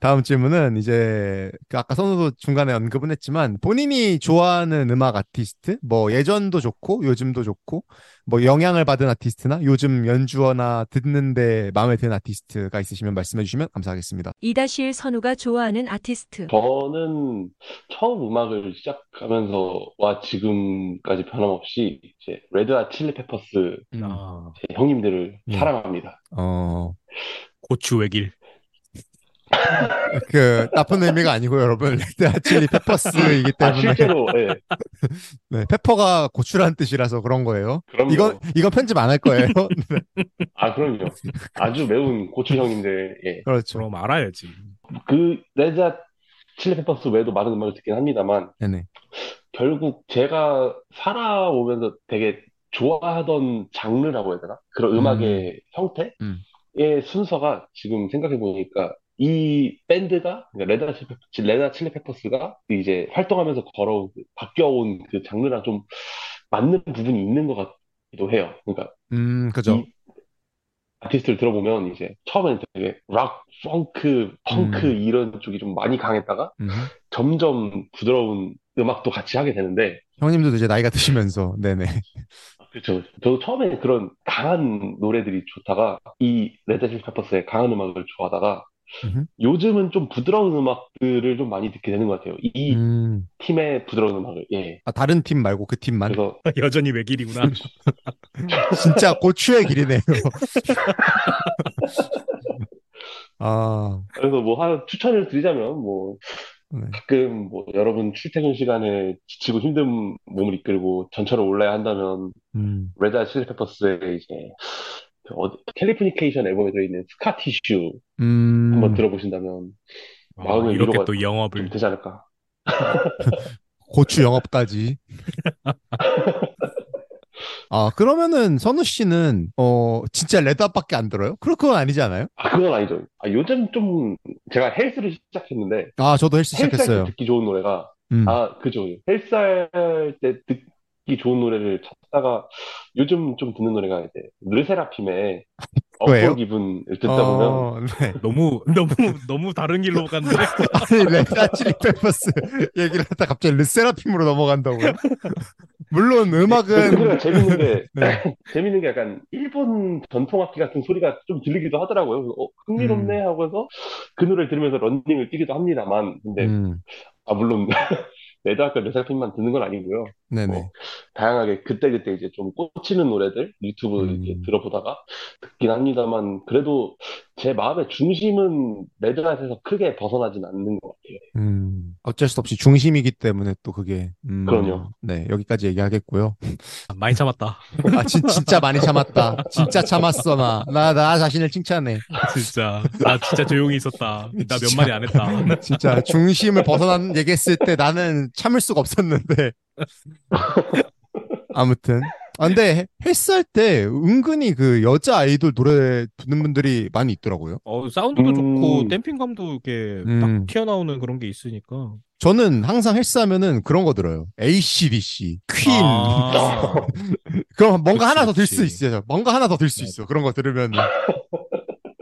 다음 질문은 이제 그 아까 선우도 중간에 언급은 했지만 본인이 좋아하는 음악 아티스트 뭐 예전도 좋고 요즘도 좋고 뭐 영향을 받은 아티스트나 요즘 연주어나 듣는데 마음에 드는 아티스트가 있으시면 말씀해 주시면 감사하겠습니다. 이다시엘 선우가 좋아하는 아티스트. 저는 처음 음악을 시작하면서 와 지금까지 변함없이 이제 Red Hot Chili Peppers 음. 아, 제 형님들을 예. 사랑합니다. 어, 고추 외길. 그 나쁜 의미가 아니고 여러분 Red Hot Chili Peppers이기 아, 때문에 실제로, 예, 네, pepper가 고추라는 뜻이라서 그런 거예요. 그럼요. 이건 이건 편집 안 할 거예요. 네, 아, 그럼요. 아주 매운 고추 형님들, 예. 그렇죠. 그럼 알아야지. 그 Red Hot Chili Peppers 외에도 많은 음악을 듣긴 합니다만, 네네. 결국 제가 살아오면서 되게 좋아하던 장르라고 해야 되나? 그런 음악의 형태의 음. 순서가 지금 생각해 보니까 이 밴드가, 그러니까 Red Hot Chili Chili Peppers가 이제 활동하면서 걸어온, 그- 바뀌어온 그 장르랑 좀 맞는 부분이 있는 것 같기도 해요. 그러니까 음, 그죠. 이 아티스트를 들어보면 이제 처음에는 되게 락, 펑크, 펑크 음. 이런 쪽이 좀 많이 강했다가 음. 점점 부드러운 음악도 같이 하게 되는데 형님들도 이제 나이가 드시면서 네네. 그렇죠. 저도 처음에 그런 강한 노래들이 좋다가 이 레드 칠리 페퍼스의 강한 음악을 좋아하다가 음흠. 요즘은 좀 부드러운 음악들을 좀 많이 듣게 되는 것 같아요. 이 음. 팀의 부드러운 음악을. 예. 아, 다른 팀 말고 그 팀만. 그래서 여전히 외길이구나. 진짜 고추의 길이네요. 아, 그래서 뭐 하나 추천을 드리자면 뭐 네. 가끔 뭐 여러분 출퇴근 시간에 지치고 힘든 몸을 이끌고 전철을 올라야 한다면 음. Red Hot Chili Peppers의 이제 그 어디 Californication 앨범에 들어있는 Scar Tissue 음. 한번 들어보신다면 아, 마음의 이렇게 위로가 또좀 영업을. 되지 않을까. 고추 영업까지. 아, 그러면은 선우 씨는 어 진짜 Red Hot밖에 안 들어요? 그럴 건 아니지 않아요? 아, 그건 아니죠. 아, 요즘 좀 제가 헬스를 시작했는데 아, 저도 헬스 시작했어요. 듣기 좋은 노래가 음. 아, 그죠. 헬스 할 때 듣기 좋은 노래를 찾 다가 요즘 좀 듣는 노래가 이제 르세라핌의? 어떤 기분을 듣다 보면 어, 네. 너무 너무 너무 다른 길로 갔는데. 아니, Red Chili Peppers 얘기를 하다 갑자기 르세라핌으로 넘어간다고요? 물론 그 음악은 노래가 재밌는 게 네. 재밌는 게 약간 일본 전통 악기 같은 소리가 좀 들리기도 하더라고요. 그래서 어, 흥미롭네 하고서 그 노래를 들으면서 런닝을 뛰기도 합니다만 근데 음, 아 물론 레드아까 르세라핌만 듣는 건 아니고요. 네네. 뭐, 다양하게 그때그때 이제 좀 꽂히는 노래들 유튜브 음. 이렇게 들어보다가 듣긴 합니다만 그래도 제 마음의 중심은 레드핫에서 크게 벗어나진 않는 것 같아요. 음, 어쩔 수 없이 중심이기 때문에 또 그게 음, 그럼요. 네, 여기까지 얘기하겠고요. 많이 참았다. 아, 진, 진짜 많이 참았다. 진짜 참았어, 나. 나, 나 자신을 칭찬해. 진짜 나 진짜 조용히 있었다. 나 몇. 마디 안 했다. 진짜 중심을 벗어난 얘기했을 때 나는 참을 수가 없었는데. 아무튼. 아, 근데 헬스할 때 은근히 그 여자 아이돌 노래 듣는 분들이 많이 있더라고요. 어 사운드도 음. 좋고 댐핑감도 이렇게 음. 딱 튀어나오는 그런 게 있으니까. 저는 항상 헬스하면은 그런 거 들어요. AC/DC, 퀸. 아, 그럼 뭔가 그치, 하나 더 들. 수 있어요. 뭔가 하나 더 들 수 있어. 그런 거 들으면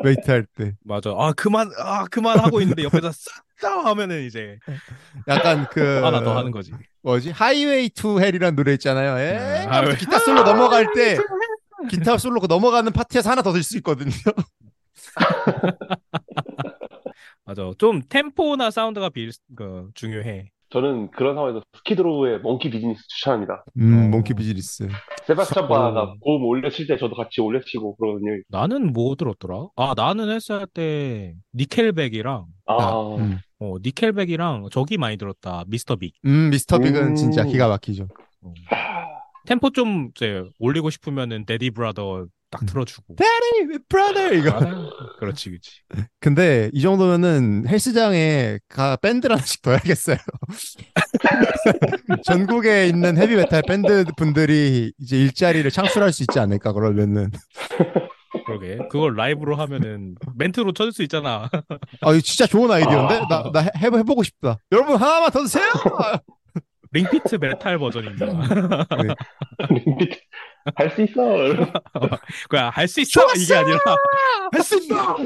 웨이트 할 때. 맞아. 아 그만 아 그만 하고 있는데 옆에서 싹다 하면은 이제 약간 그 하나 더 하는 거지. 뭐지? Highway to Hell이라는 노래 있잖아요. 에? 네, 하면서 Highway- 기타 솔로 넘어갈 때 기타 솔로 그 넘어가는 파트에서 하나 더 들 수 있거든요. 맞아. 좀 템포나 사운드가 비, 그, 중요해. 저는 그런 상황에서 Skid Row의 Monkey Business 추천합니다. 음, Monkey Business. Sebastian Bach가 어. 고음 올려칠 때 저도 같이 올려치고 그러거든요. 나는 뭐 들었더라? 아, 나는 헬스할 때 Nickelback이랑 아, 음. 어, Nickelback이랑 저기 많이 들었다. Mr. Big. 음, Mr. Big은 음. 진짜 기가 막히죠. 어. 템포 좀 이제 올리고 싶으면은 Daddy Brother 딱 음. 틀어주고. Hey, brother 이거. 아, 그렇지, 그렇지. 근데 이 정도면은 헬스장에 가 밴드를 하나씩 더 해야겠어요. 전국에 있는 헤비 메탈 밴드 분들이 이제 일자리를 창출할 수 있지 않을까 그러면은. 그러게. 그걸 라이브로 하면은 멘트로 쳐줄 수 있잖아. 아, 이거 진짜 좋은 아이디어인데? 나, 나 해, 해보고 싶다. 여러분, 하나만 더 드세요! Ring Fit 메탈 버전입니다. 할 수 있어. 그야 할 수 있어 이게 아니라 할 수 있어.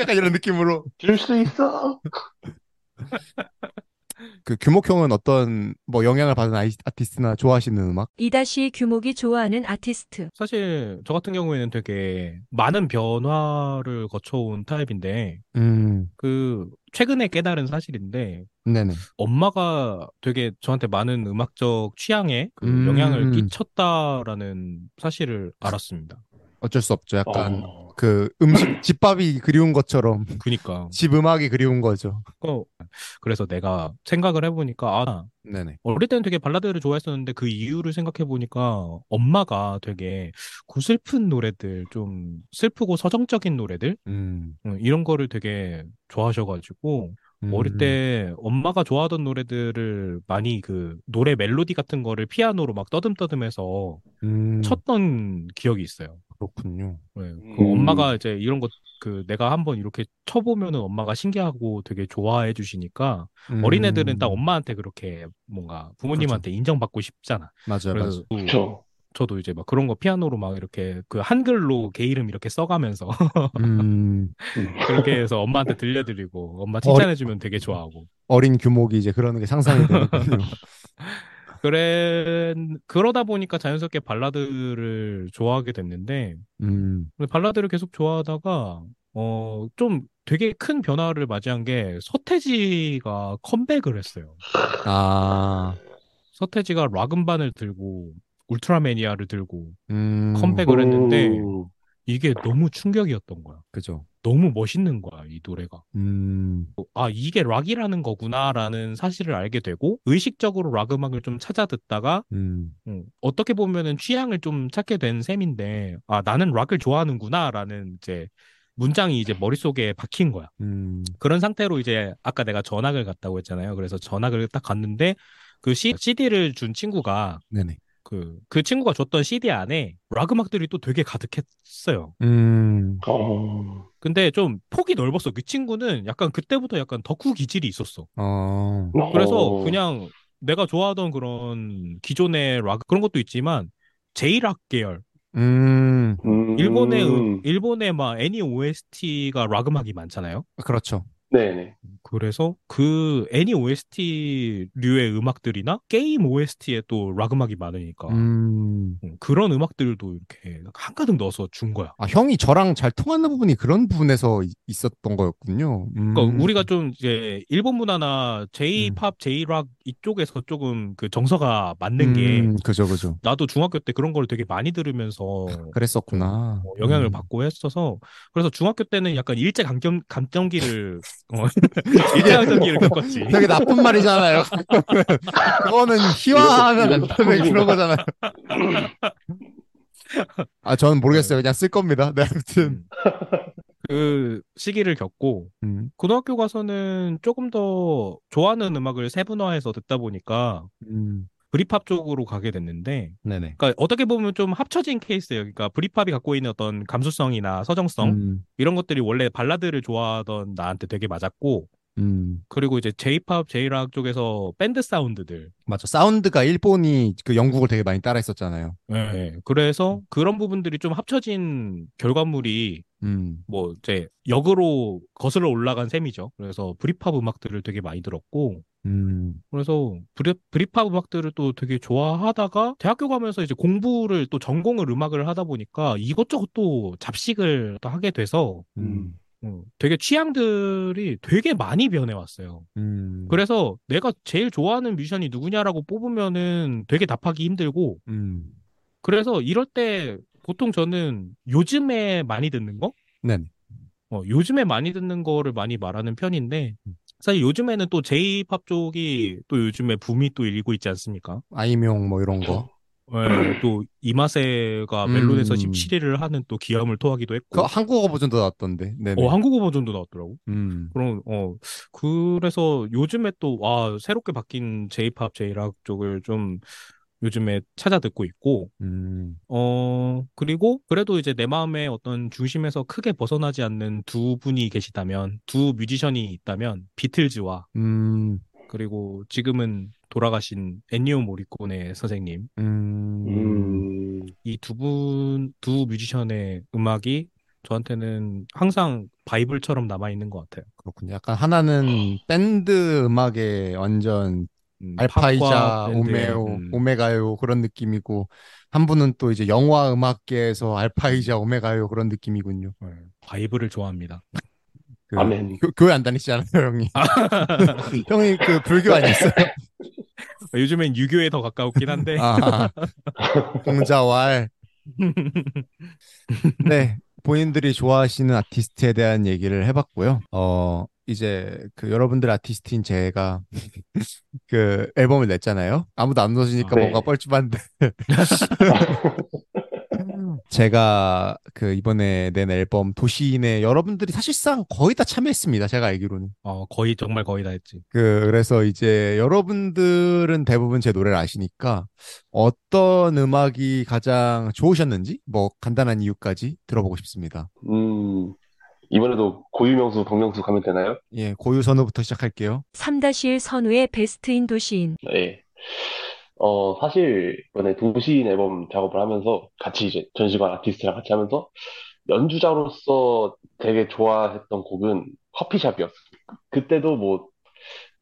약간 이런 느낌으로. 줄 수 있어. 그 규목형은 어떤 뭐 영향을 받은 아이- 아티스트나 좋아하시는 음악? 이다시 규목이 좋아하는 아티스트. 사실 저 같은 경우에는 되게 많은 변화를 거쳐온 타입인데 음, 그 최근에 깨달은 사실인데 네네. 엄마가 되게 저한테 많은 음악적 취향에 그 음. 영향을 끼쳤다라는 사실을 알았습니다. 어쩔 수 없죠. 약간 어, 그 음식 집밥이 그리운 것처럼 그니까 집 음악이 그리운 거죠. 어, 그래서 내가 생각을 해보니까 아 네네. 어릴 때는 되게 발라드를 좋아했었는데 그 이유를 생각해 보니까 엄마가 되게 고슬픈 노래들 좀 슬프고 서정적인 노래들 음, 음, 이런 거를 되게 좋아하셔가지고 어릴 음, 때 엄마가 좋아하던 노래들을 많이 그 노래 멜로디 같은 거를 피아노로 막 떠듬떠듬해서 음, 쳤던 기억이 있어요. 그렇군요. 네, 그 음. 엄마가 이제 이런 거그 내가 한번 이렇게 쳐보면은 엄마가 신기하고 되게 좋아해 주시니까 음, 어린애들은 딱 엄마한테 그렇게 뭔가 부모님한테 인정받고 싶잖아. 맞아요, 그래서 맞아요. 또 그쵸. 저도 이제 막 그런 거 피아노로 막 이렇게 그 한글로 개 이름 이렇게 써가면서 음, 음. 그렇게 해서 엄마한테 들려드리고 엄마 칭찬해주면 되게 좋아하고 어린 규목이 이제 그러는 게 상상이 되는군요. 그래 그러다 보니까 자연스럽게 발라드를 좋아하게 됐는데 음, 발라드를 계속 좋아하다가 어 좀 되게 큰 변화를 맞이한 게 서태지가 컴백을 했어요. 아, 서태지가 락 음반을 들고 울트라매니아를 들고 음, 컴백을 했는데 음. 이게 너무 충격이었던 거야. 그죠. 너무 멋있는 거야, 이 노래가. 음, 아, 이게 락이라는 거구나라는 사실을 알게 되고 의식적으로 락 음악을 좀 찾아 듣다가 음, 음, 어떻게 보면은 취향을 좀 찾게 된 셈인데 아, 나는 락을 좋아하는구나라는 이제 문장이 이제 머릿속에 박힌 거야. 음, 그런 상태로 이제 아까 내가 전학을 갔다고 했잖아요. 그래서 전학을 딱 갔는데 그 CD를 준 친구가 네네. 그, 그 친구가 줬던 CD 안에 락 음악들이 또 되게 가득했어요. 음, 어, 근데 좀 폭이 넓었어. 그 친구는 약간 그때부터 약간 덕후 기질이 있었어. 어, 그래서 어. 그냥 내가 좋아하던 그런 기존의 락 그런 것도 있지만 제이락 계열 음, 음. 일본의 음- 일본의 막 애니 OST가 락 음악이 많잖아요. 그렇죠. 네네. 그래서 그 애니 OST류의 음악들이나 게임 OST에 또 락 음악이 많으니까 음, 음, 그런 음악들도 이렇게 한가득 넣어서 준 거야. 아, 형이 저랑 잘 통하는 부분이 그런 부분에서 이- 있었던 거였군요. 음, 그러니까 우리가 좀 이제 일본 문화나 J-팝, J-락 이쪽에서 조금 그 정서가 맞는 게 음, 그죠, 그죠. 나도 중학교 때 그런 걸 되게 많이 들으면서 그랬었구나. 어, 영향을 음. 받고 했어서 그래서 중학교 때는 약간 일제 감정 감정기를 어, 일제 감정기를 겪었지. 되게 나쁜 말이잖아요. 그거는 희화하면 안 되는 그런 거잖아요. 아, 저는 모르겠어요. 그냥 쓸 겁니다. 네, 아무튼. 음. 그 시기를 겪고 음, 고등학교 가서는 조금 더 좋아하는 음악을 세분화해서 듣다 보니까 음, 브리팝 쪽으로 가게 됐는데 네네. 그러니까 어떻게 보면 좀 합쳐진 케이스예요. 그러니까 브리팝이 갖고 있는 어떤 감수성이나 서정성 음, 이런 것들이 원래 발라드를 좋아하던 나한테 되게 맞았고 음, 그리고 이제 J-팝, J-락 쪽에서 밴드 사운드들. 맞아. 사운드가 일본이 그 영국을 되게 많이 따라 했었잖아요. 예, 그래서 그런 부분들이 좀 합쳐진 결과물이 음, 뭐 이제 역으로 거슬러 올라간 셈이죠. 그래서 브리팝 음악들을 되게 많이 들었고. 음, 그래서 브리, 브리팝 음악들을 또 되게 좋아하다가 대학교 가면서 이제 공부를 또 전공을 음악을 하다 보니까 이것저것 또 잡식을 또 하게 돼서. 음, 음, 되게 취향들이 되게 많이 변해왔어요. 음, 그래서 내가 제일 좋아하는 뮤지션이 누구냐라고 뽑으면은 되게 답하기 힘들고 음, 그래서 이럴 때 보통 저는 요즘에 많이 듣는 거? 네네. 어, 요즘에 많이 듣는 거를 많이 말하는 편인데 사실 요즘에는 또 J-팝 쪽이 또 요즘에 붐이 또 일고 있지 않습니까? 아이명 뭐 이런 거. 예, 또 이마세가 음. 멜론에서 17위를 하는 또 기염을 토하기도 했고 그 한국어 버전도 나왔던데. 네네. 어, 한국어 버전도 나왔더라고. 음, 그럼 어 그래서 요즘에 또와 새롭게 바뀐 J-팝, J-락 쪽을 좀 요즘에 찾아 듣고 있고 음, 어 그리고 그래도 이제 내 마음의 어떤 중심에서 크게 벗어나지 않는 두 분이 계시다면 두 뮤지션이 있다면 비틀즈와 음, 그리고 지금은 돌아가신 엔니오 모리코네 선생님 음, 음. 이두 분 두 뮤지션의 음악이 저한테는 항상 바이블처럼 남아 있는 것 같아요. 그렇군요. 약간 하나는 밴드 음악에 완전 음, 알파이자, 오메오, 음, 오메가요 그런 느낌이고 한 분은 또 이제 영화 음악계에서 알파이자, 오메가요 그런 느낌이군요. 네, 바이블을 좋아합니다. 그 아멘. 교, 교회 안 다니시잖아요, 형이. 형이 그 불교 아니었어요? 요즘엔 유교에 더 가까웠긴 한데. 아, 공자왈. 네, 본인들이 좋아하시는 아티스트에 대한 얘기를 해봤고요. 어, 이제 그 여러분들 아티스트인 제가 그 앨범을 냈잖아요. 아무도 안 넣어주니까 네. 뭔가 뻘쭘한데. 제가 그 이번에 낸 앨범 도시인에 여러분들이 사실상 거의 다 참여했습니다. 제가 알기로는. 어, 거의 정말 거의 다 했지. 그, 그래서 이제 여러분들은 대부분 제 노래를 아시니까 어떤 음악이 가장 좋으셨는지 뭐 간단한 이유까지 들어보고 싶습니다. 음, 이번에도 고유 명수, 박명수 가면 되나요? 예, 고유 선우부터 시작할게요. 3-1 선우의 베스트인 도시인. 네. 어, 사실, 이번에 도시인 앨범 작업을 하면서 같이 이제 전시관 아티스트랑 같이 하면서 연주자로서 되게 좋아했던 곡은 커피숍이었어요. 그때도 뭐,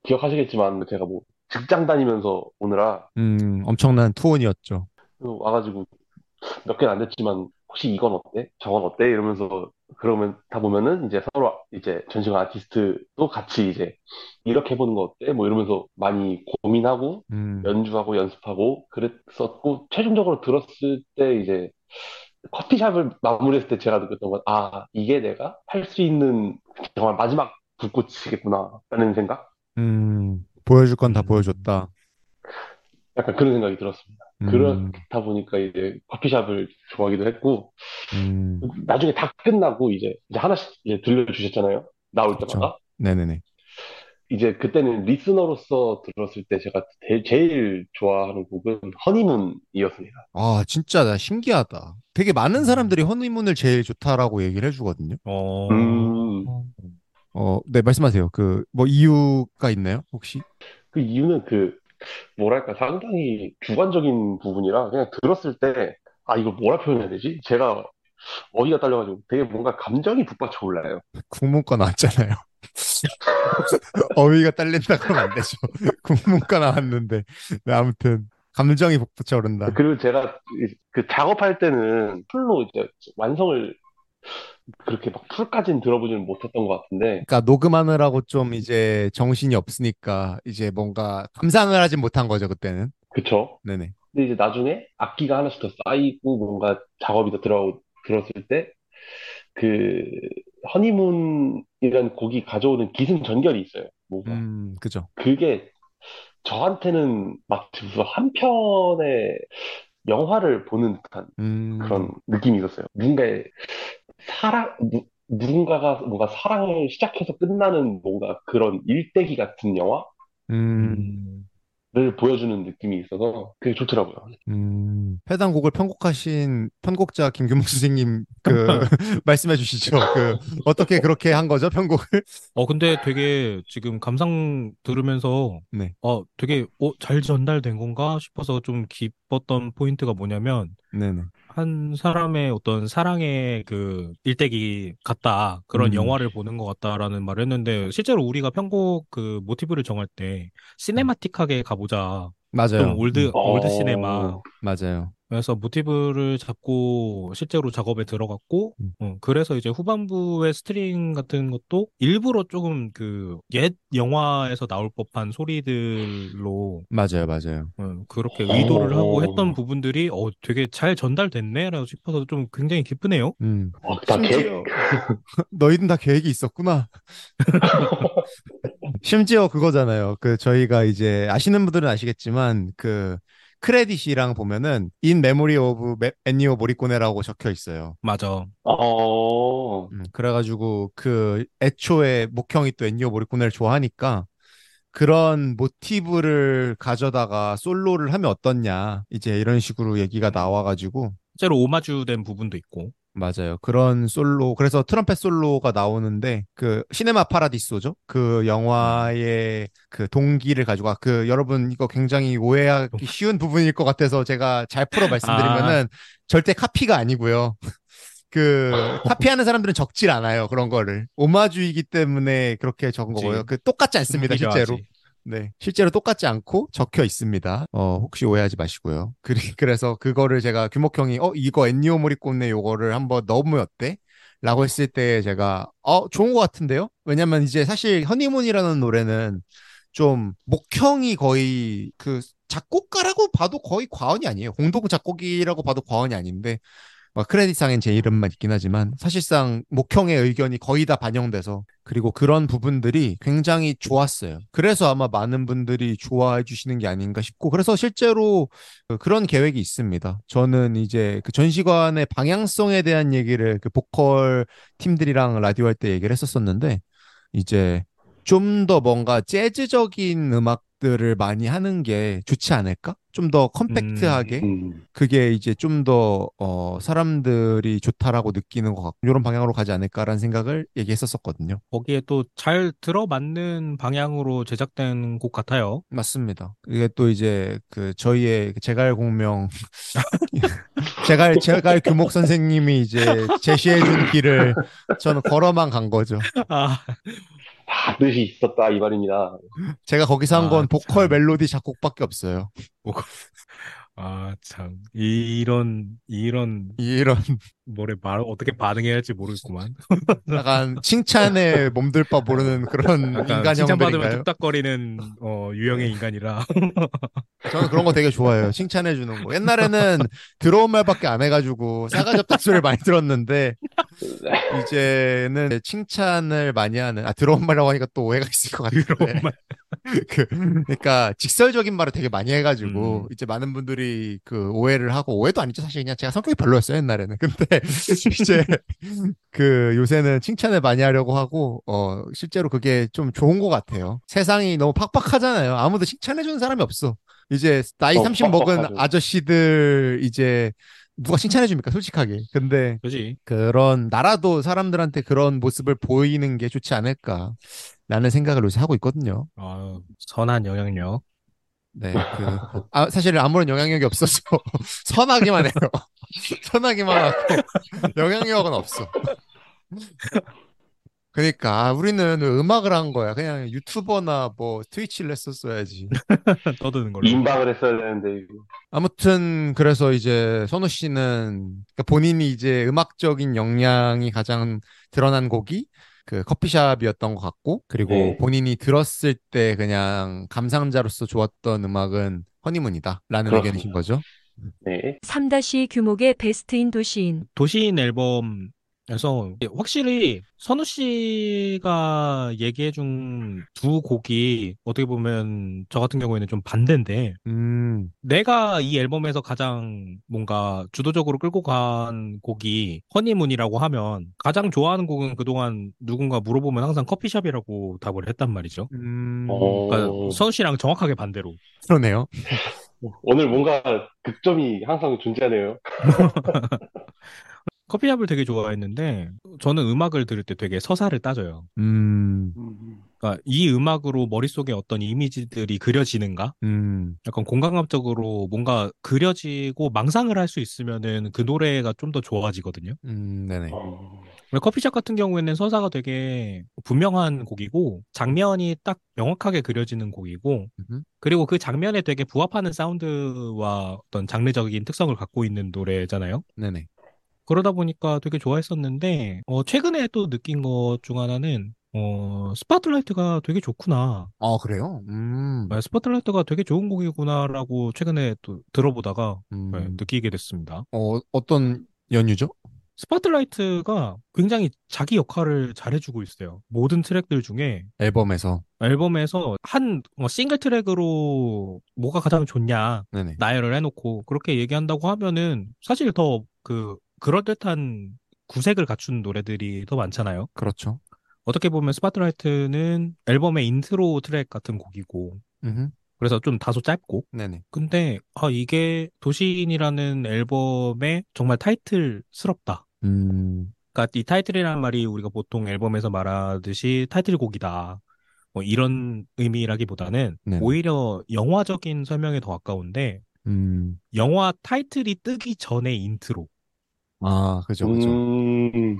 기억하시겠지만 제가 뭐, 직장 다니면서 오느라 음, 엄청난 투혼이었죠. 와가지고 몇 개는 안 됐지만 혹시 이건 어때? 저건 어때? 이러면서 그러면 다 보면은 이제 서로 이제 전시관 아티스트도 같이 이제 이렇게 해보는 거 어때? 뭐 이러면서 많이 고민하고 음, 연주하고 연습하고 그랬었고 최종적으로 들었을 때 이제 커피숍을 마무리했을 때 제가 느꼈던 건 아, 이게 내가 할 수 있는 정말 마지막 불꽃이겠구나 라는 생각? 음, 보여줄 건다 음. 보여줬다. 약간 그런 생각이 들었습니다. 음, 그렇다 보니까 이제 커피숍을 좋아하기도 했고 음, 나중에 다 끝나고 이제 이제 하나씩 이제 들려주셨잖아요. 나올 그쵸. 때마다. 네네네. 이제 그때는 리스너로서 들었을 때 제가 제- 제일 좋아하는 곡은 허니문이었습니다. 아, 진짜 나 신기하다. 되게 많은 사람들이 허니문을 제일 좋다라고 얘기를 해주거든요. 어, 음, 어, 네, 말씀하세요. 그, 뭐 이유가 있나요? 혹시? 그 이유는 그 뭐랄까 상당히 주관적인 부분이라 그냥 들었을 때 아 이걸 뭐라 표현해야 되지? 제가 어디가 딸려가지고 되게 뭔가 감정이 북받쳐 올라요. 국문과 나왔잖아요. 어휘가 딸린다 그러면 안 되죠. 국문과 나왔는데. 네, 아무튼 감정이 북받쳐 오른다. 그리고 제가 이- 그 작업할 때는 풀로 이제 완성을 그렇게 막 풀까지는 들어보지는 못했던 것 같은데 그러니까 녹음하느라고 좀 이제 정신이 없으니까 이제 뭔가 감상을 하진 못한 거죠, 그때는. 그쵸? 네네. 근데 이제 나중에 악기가 하나씩 더 쌓이고 뭔가 작업이 더 들어 들었을 때 그 허니문이라는 곡이 가져오는 기승전결이 있어요. 뭔가 음, 그죠. 그게 저한테는 마치 무슨 한 편의 영화를 보는 듯한 음, 그런 느낌이 있었어요. 누군가의 사랑, 누, 누군가가 뭔가 사랑을 시작해서 끝나는 뭔가 그런 일대기 같은 영화를 음, 음, 보여주는 느낌이 있어서 그게 좋더라고요. 음. 해당 곡을 편곡하신 편곡자 김규목 선생님 그 말씀해 주시죠. 그 어떻게 그렇게 한 거죠, 편곡을? 어, 근데 되게 지금 감상 들으면서, 네. 어, 되게, 어, 잘 전달된 건가 싶어서 좀 기뻤던 포인트가 뭐냐면, 네네. 한 사람의 어떤 사랑의 그 일대기 같다. 그런 음. 영화를 보는 것 같다라는 말을 했는데, 실제로 우리가 편곡 그 모티브를 정할 때, cinematic하게 가보자. 맞아요. 좀 올드, 음, 올드 어, 시네마. 맞아요. 그래서 모티브를 잡고 실제로 작업에 들어갔고, 음. 어, 그래서 이제 후반부의 string 같은 것도 일부러 조금 그 옛 영화에서 나올 법한 소리들로 맞아요, 맞아요. 어, 그렇게 의도를 하고 어. 했던 부분들이 어, 되게 잘 전달됐네라고 싶어서 좀 굉장히 기쁘네요. 음. 어, 다 계획, 너희는 다 계획이 있었구나. 심지어 그거잖아요. 그 저희가 이제 아시는 분들은 아시겠지만 그 크레딧이랑 보면은 In Memory of Ennio Morricone라고 적혀 있어요. 맞아. 어, 음, 그래가지고 그 애초에 목형이 또 엔니오 모리코네를 좋아하니까 그런 모티브를 가져다가 솔로를 하면 어떻냐 이제 이런 식으로 얘기가 나와가지고 실제로 오마주된 부분도 있고. 맞아요. 그런 솔로 그래서 트럼펫 솔로가 나오는데 그 시네마 파라디소죠? 그 영화의 그 동기를 가지고 아, 그 여러분 이거 굉장히 오해하기 쉬운 부분일 것 같아서 제가 잘 풀어 말씀드리면은 절대 카피가 아니고요. 그 카피하는 사람들은 적질 않아요 그런 거를. 오마주이기 때문에 그렇게 적은. 거고요. 그 똑같지 않습니다 필요하지. 네, 실제로 똑같지 않고 적혀 있습니다. 어, 혹시 오해하지 마시고요. 그리, 그래서 그거를 제가 규목형이, 어, 이거 엔니오 모리꼬네 요거를 한번 어때? 라고 했을 때 제가, 어, 좋은 것 같은데요? 왜냐면 이제 사실 허니문이라는 노래는 좀 목형이 거의 그 작곡가라고 봐도 거의 과언이 아니에요. 공동 작곡이라고 봐도 과언이 아닌데, 뭐 크레딧상엔 제 이름만 있긴 하지만 사실상 목형의 의견이 거의 다 반영돼서 그리고 그런 부분들이 굉장히 좋았어요. 그래서 아마 많은 분들이 좋아해 주시는 게 아닌가 싶고 그래서 실제로 그 그런 계획이 있습니다. 저는 이제 그 전시관의 방향성에 대한 얘기를 그 보컬 팀들이랑 라디오 할 때 얘기를 했었었는데 이제 좀 더 뭔가 재즈적인 음악들을 많이 하는 게 좋지 않을까? 좀 더 컴팩트하게 음. 그게 이제 좀 더 어, 사람들이 좋다라고 느끼는 것 같고 이런 방향으로 가지 않을까라는 생각을 얘기했었었거든요. 거기에 또 잘 들어맞는 방향으로 제작된 곡 같아요. 맞습니다. 이게 또 이제 그 저희의 그 제갈 공명 제갈 제갈 규목 선생님이 이제 제시해준 길을 저는 걸어만 간 거죠. 아, 다 뜻이 있었다 이 말입니다. 제가 거기서 한건 아, 보컬 참. 멜로디 작곡밖에 없어요. 아, 참. 이런, 이런, 이런 뭐래, 말, 어떻게 반응해야 할지 모르겠구만. 약간 칭찬에 몸둘 바 모르는 그런 약간 칭찬받으면 인간형들인가요? 뚝딱거리는, 어, 유형의 인간이라. 저는 그런 거 되게 좋아해요. 칭찬해 주는 거. 옛날에는 들어온 말밖에 안 해가지고 싸가지 없다 소리를 많이 들었는데 이제는 칭찬을 많이 하는 아 들어온 말이라고 하니까 또 오해가 있을 것 같은데 들어온 말. 그 그러니까 직설적인 말을 되게 많이 해가지고 음. 이제 많은 분들이 그 오해를 하고 오해도 아니죠 사실 그냥 제가 성격이 별로였어요 옛날에는 근데 이제 그 요새는 칭찬을 많이 하려고 하고 어 실제로 그게 좀 좋은 것 같아요 세상이 너무 팍팍하잖아요 아무도 칭찬해 주는 사람이 없어 이제 나이 어, 30 먹은. 아저씨들 이제 누가 칭찬해 줍니까 솔직하게 근데 그지? 그런 나라도 사람들한테 그런 모습을 보이는 게 좋지 않을까 라는 생각을 요새 하고 있거든요 아, 선한 영향력. 네, 그, 아, 사실 아무런 영향력이 없어서 선하기만 해요. 선하기만 하고 영향력은 없어. 그러니까 아, 우리는 왜 음악을 한 거야. 그냥 유튜버나 뭐 트위치를 했었어야지. 떠드는 걸로. 임박을 했어야 되는데 이거. 아무튼 그래서 이제 선우 씨는 그러니까 본인이 이제 음악적인 역량이 가장 드러난 곡이 그 커피숍이었던 것 같고 그리고 네. 본인이 들었을 때 그냥 감상자로서 좋았던 음악은 허니문이다라는 그렇습니다. 의견이신 거죠? 네. 3- 규목의 베스트인 도시인. 도시인 앨범 에서 확실히 선우 씨가 얘기해준 두 곡이 어떻게 보면 저 같은 경우에는 좀 반대인데 음, 내가 이 앨범에서 가장 뭔가 주도적으로 끌고 간 곡이 허니문이라고 하면 가장 좋아하는 곡은 그동안 누군가 물어보면 항상 커피숍이라고 답을 했단 말이죠. 음, 어, 그러니까 선우 씨랑 정확하게 반대로. 그러네요. 오늘 뭔가 극점이 항상 존재하네요. 커피숍을 되게 좋아했는데 저는 음악을 들을 때 되게 서사를 따져요. 음, 그러니까 이 음악으로 머릿속에 어떤 이미지들이 그려지는가? 음, 약간 공감각적으로 뭔가 그려지고 망상을 할 수 있으면은 그 노래가 좀 더 좋아지거든요. 음, 네네. 어, 커피숍 같은 경우에는 서사가 되게 분명한 곡이고 장면이 딱 명확하게 그려지는 곡이고 음흠. 그리고 그 장면에 되게 부합하는 사운드와 어떤 장르적인 특성을 갖고 있는 노래잖아요. 네네. 그러다 보니까 되게 좋아했었는데 어, 최근에 또 느낀 것 중 하나는 어, Spotlight가 되게 좋구나. 아, 그래요? 음, 네, Spotlight가 되게 좋은 곡이구나라고 최근에 또 들어보다가 음, 네, 느끼게 됐습니다. 어, 어떤 연유죠? Spotlight가 굉장히 자기 역할을 잘해주고 있어요. 모든 트랙들 중에 앨범에서. 앨범에서 한 어, 싱글 트랙으로 뭐가 가장 좋냐 네네. 나열을 해놓고 그렇게 얘기한다고 하면은 사실 더그 그럴듯한 구색을 갖춘 노래들이 더 많잖아요. 그렇죠. 어떻게 보면 스파트라이트는 앨범의 인트로 트랙 같은 곡이고 음, 그래서 좀 다소 짧고 네네. 근데 아 이게 도시인이라는 앨범의 정말 타이틀스럽다. 음, 그러니까 이 타이틀이라는 말이 우리가 보통 앨범에서 말하듯이 타이틀곡이다. 뭐 이런 의미라기보다는 네네. 오히려 영화적인 설명에 더 가까운데 음, 영화 타이틀이 뜨기 전에 인트로. 아, 그죠, 그죠. 음,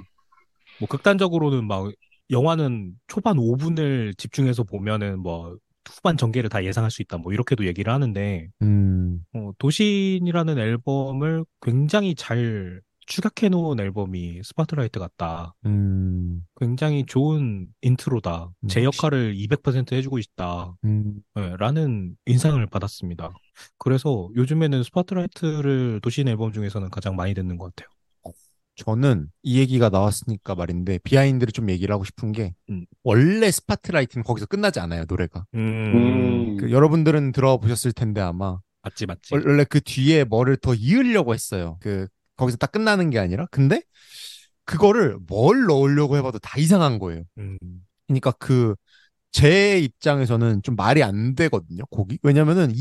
뭐 극단적으로는 막 영화는 초반 5분을 집중해서 보면은 뭐 후반 전개를 다 예상할 수 있다. 뭐 이렇게도 얘기를 하는데 음, 어, 도시인이라는 앨범을 굉장히 잘 축약해 놓은 앨범이 스파트라이트 같다. 음, 굉장히 좋은 intro다. 음, 제 역할을 200% 해주고 있다. 음. 네, 라는 인상을 받았습니다. 그래서 요즘에는 스파트라이트를 도시인 앨범 중에서는 가장 많이 듣는 것 같아요. 저는 이 얘기가 나왔으니까 말인데, behind를 좀 얘기를 하고 싶은 게, 음. 원래 스파트라이트는 거기서 끝나지 않아요, 노래가. 음, 그 여러분들은 들어보셨을 텐데 아마, 맞지, 맞지. 원- 원래 그 뒤에 뭐를 더 이으려고 했어요. 그, 거기서 딱 끝나는 게 아니라. 근데, 그거를 뭘 넣으려고 해봐도 다 이상한 거예요. 음, 그러니까 그, 제 입장에서는 좀 말이 안 되거든요, 곡이. 왜냐면은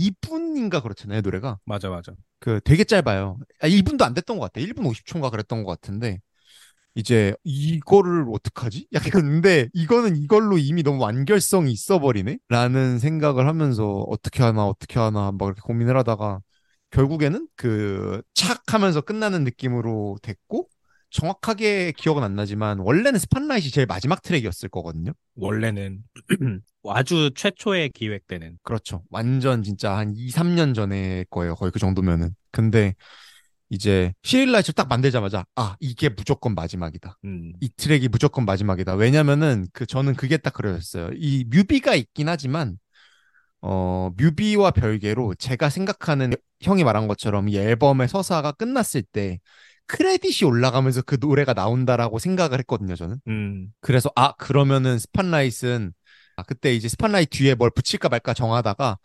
2분인가 그렇잖아요, 노래가. 맞아, 맞아. 그 되게 짧아요. 아, 1분도 안 됐던 것 같아. 1분 50초인가 그랬던 것 같은데. 이제 이거를 어떡하지? 약간 근데 이거는 이걸로 이미 너무 완결성이 있어버리네? 라는 생각을 하면서 어떻게 하나 어떻게 하나 막 이렇게 고민을 하다가 결국에는 그 착 하면서 끝나는 느낌으로 됐고 정확하게 기억은 안 나지만 원래는 스팟라이트이 제일 마지막 트랙이었을 거거든요. 원래는 아주 최초에 기획되는 그렇죠. 완전 진짜 한 2, 3년 전에 거예요. 거의 그 정도면은. 근데 이제 City Light를 딱 만들자마자 아, 이게 무조건 마지막이다. 음, 이 트랙이 무조건 마지막이다. 왜냐면은 그 저는 그게 딱 그려졌어요. 이 뮤비가 있긴 하지만 어, 뮤비와 별개로 제가 생각하는 형이 말한 것처럼 이 앨범의 서사가 끝났을 때 크레딧이 올라가면서 그 노래가 나온다라고 생각을 했거든요, 저는. 음, 그래서 아 그러면은 스팟라이트는 아, 그때 이제 스팟라이트 뒤에 뭘 붙일까 말까 정하다가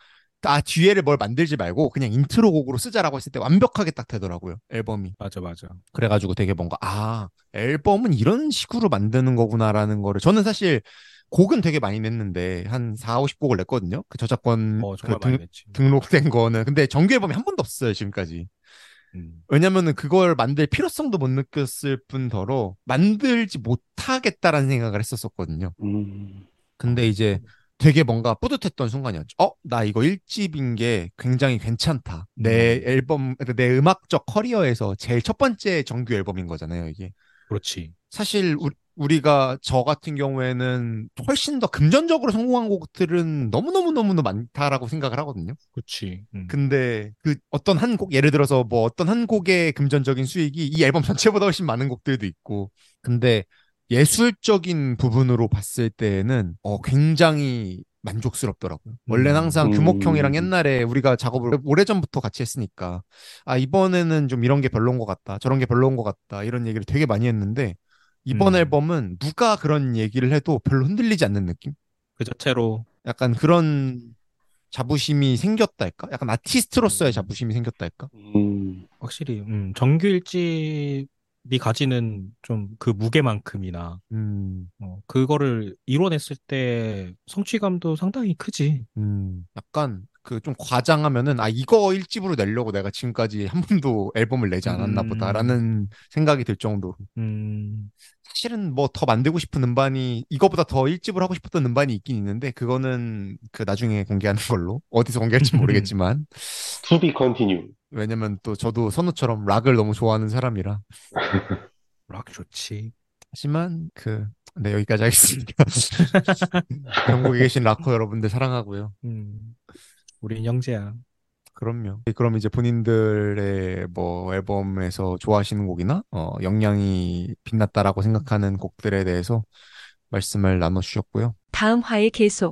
아 뒤에를 뭘 만들지 말고 그냥 인트로 곡으로 쓰자라고 했을 때 완벽하게 딱 되더라고요 앨범이 맞아, 맞아. 그래가지고 되게 뭔가 아 앨범은 이런 식으로 만드는 거구나라는 거를 저는 사실 곡은 되게 많이 냈는데 한 4, 50곡을 냈거든요 그 저작권 어, 그 등. 등록된 거는 근데 정규 앨범이 한 번도 없어요 지금까지 음, 왜냐면은 그걸 만들 필요성도 못 느꼈을 뿐더러 만들지 못하겠다라는 생각을 했었었거든요. 음, 근데 이제 되게 뭔가 뿌듯했던 순간이었죠. 어, 나 이거 1집인 게 굉장히 괜찮다. 내 음. 앨범, 내 음악적 커리어에서 제일 첫 번째 정규 앨범인 거잖아요, 이게. 그렇지. 사실 우, 우리가 저 같은 경우에는 훨씬 더 금전적으로 성공한 곡들은 너무너무너무 많다라고 생각을 하거든요. 그렇지. 음. 근데 그 어떤 한 곡, 예를 들어서 뭐 어떤 한 곡의 금전적인 수익이 이 앨범 전체보다 훨씬 많은 곡들도 있고. 근데 예술적인 부분으로 봤을 때는 어, 굉장히 만족스럽더라고요. 원래는 항상 음. 규목형이랑 옛날에 우리가 작업을 오래전부터 같이 했으니까 아, 이번에는 좀 이런 게 별로인 것 같다. 저런 게 별로인 것 같다. 이런 얘기를 되게 많이 했는데 이번 음. 앨범은 누가 그런 얘기를 해도 별로 흔들리지 않는 느낌? 그 자체로 약간 그런 자부심이 생겼달까? 약간 아티스트로서의 자부심이 생겼달까? 음, 확실히 음, 정규 일집이 가지는 좀 그 무게만큼이나 음, 어, 그거를 이뤄냈을 때 성취감도 상당히 크지. 음, 약간 그 좀 과장하면은 아 이거 일집으로 내려고 내가 지금까지 한 번도 앨범을 내지 않았나 음. 보다라는 생각이 들 정도로 음, 사실은 뭐 더 만들고 싶은 음반이 이거보다 더 일집을 하고 싶었던 음반이 있긴 있는데 그거는 그 나중에 공개하는 걸로 어디서 공개할지 모르겠지만 to be continue. 왜냐면 또 저도 선우처럼 락을 너무 좋아하는 사람이라 락 좋지. 하지만 그 네 여기까지 하겠습니다. 전국에 계신 락커 여러분들 사랑하고요. 음, 우린 형제야. 그럼요. 그럼 이제 본인들의 뭐 앨범에서 좋아하시는 곡이나 어, 영향이 빛났다라고 생각하는 곡들에 대해서 말씀을 나눠주셨고요. 다음 화에 계속.